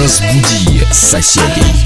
Разбуди соседей.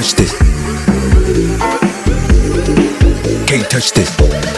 touch this. Can't touch this.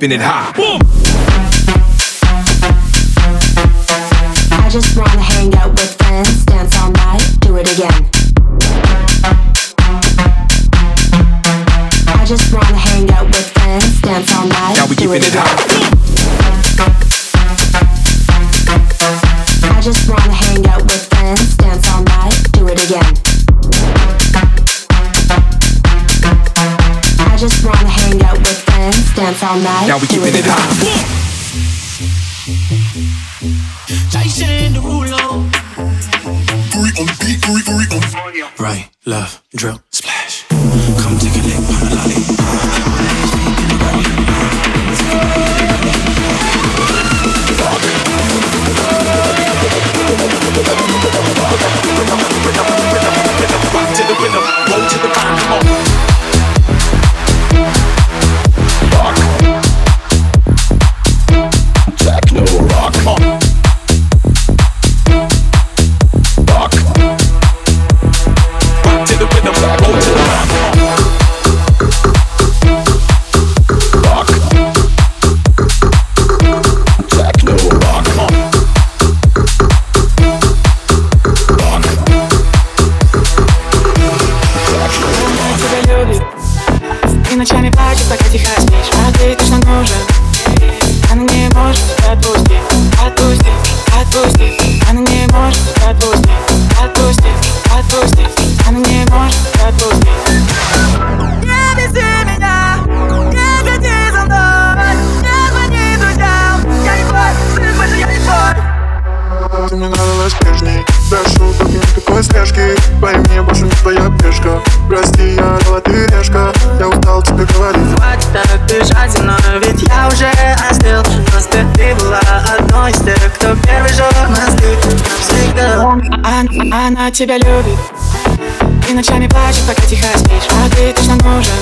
Keeping it hot. I Now we keeping it hot. И ночами плачет, пока тихо спишь. А ты точно нужен Она не может отпустить Отпусти, отпусти она, тебя любит. И ночами плачет, пока тихо спишь. А ты точно нужен.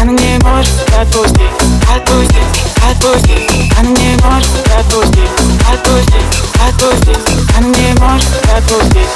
Она не может отпустить. Отпусти, отпусти Она не может отпустить. Отпусти, отпусти Она не может тебя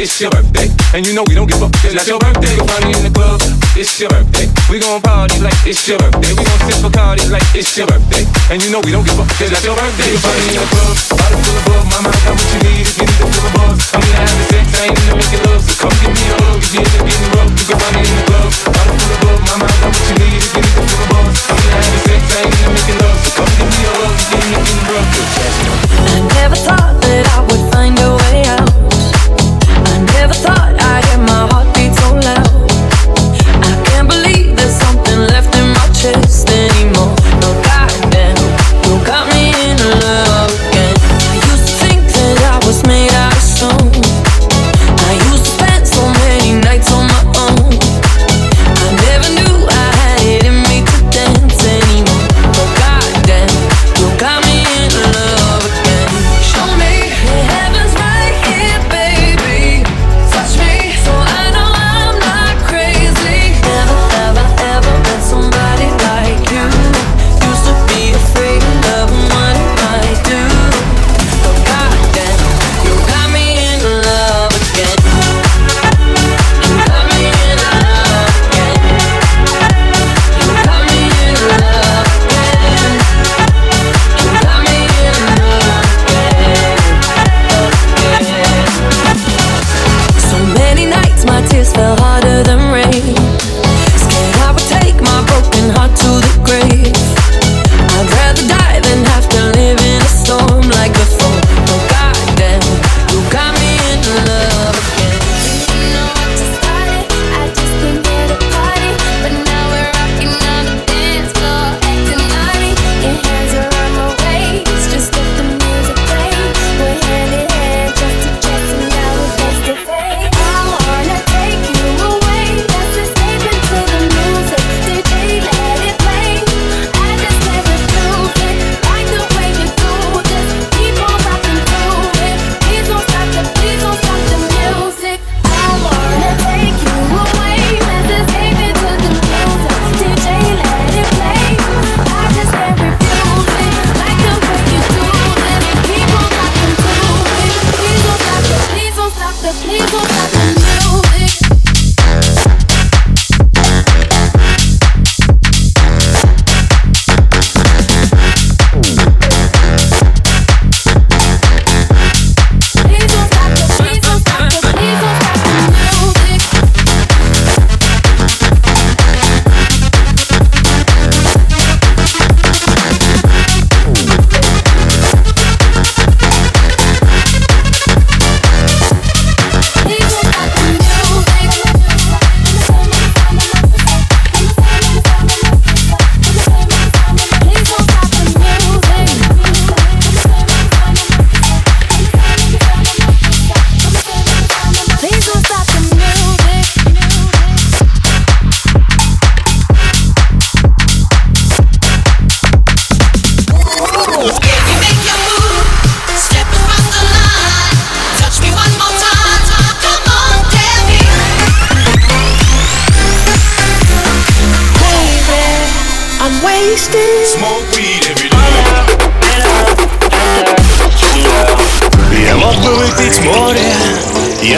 It's your birthday, and you know we don't give up. It's not your birthday. We gon' party in the club. It's your birthday. We gon' party like it's your birthday. We gon' sip Bacardi like it's your birthday, and you know we don't give up. It's not your birthday. We party in the club. Bottle full of bug. My mind got what you need if you need to feel the buzz. I'm in the having sex, I ain't in the making love. So come give me a hug if you're in getting rough. You can find me in the club. Bottle full of bug. My mind got what you need if you need to feel the buzz. I'm in the having sex, I ain't in the making love. So come give me a hug if you're in getting rough. I never thought that I would find.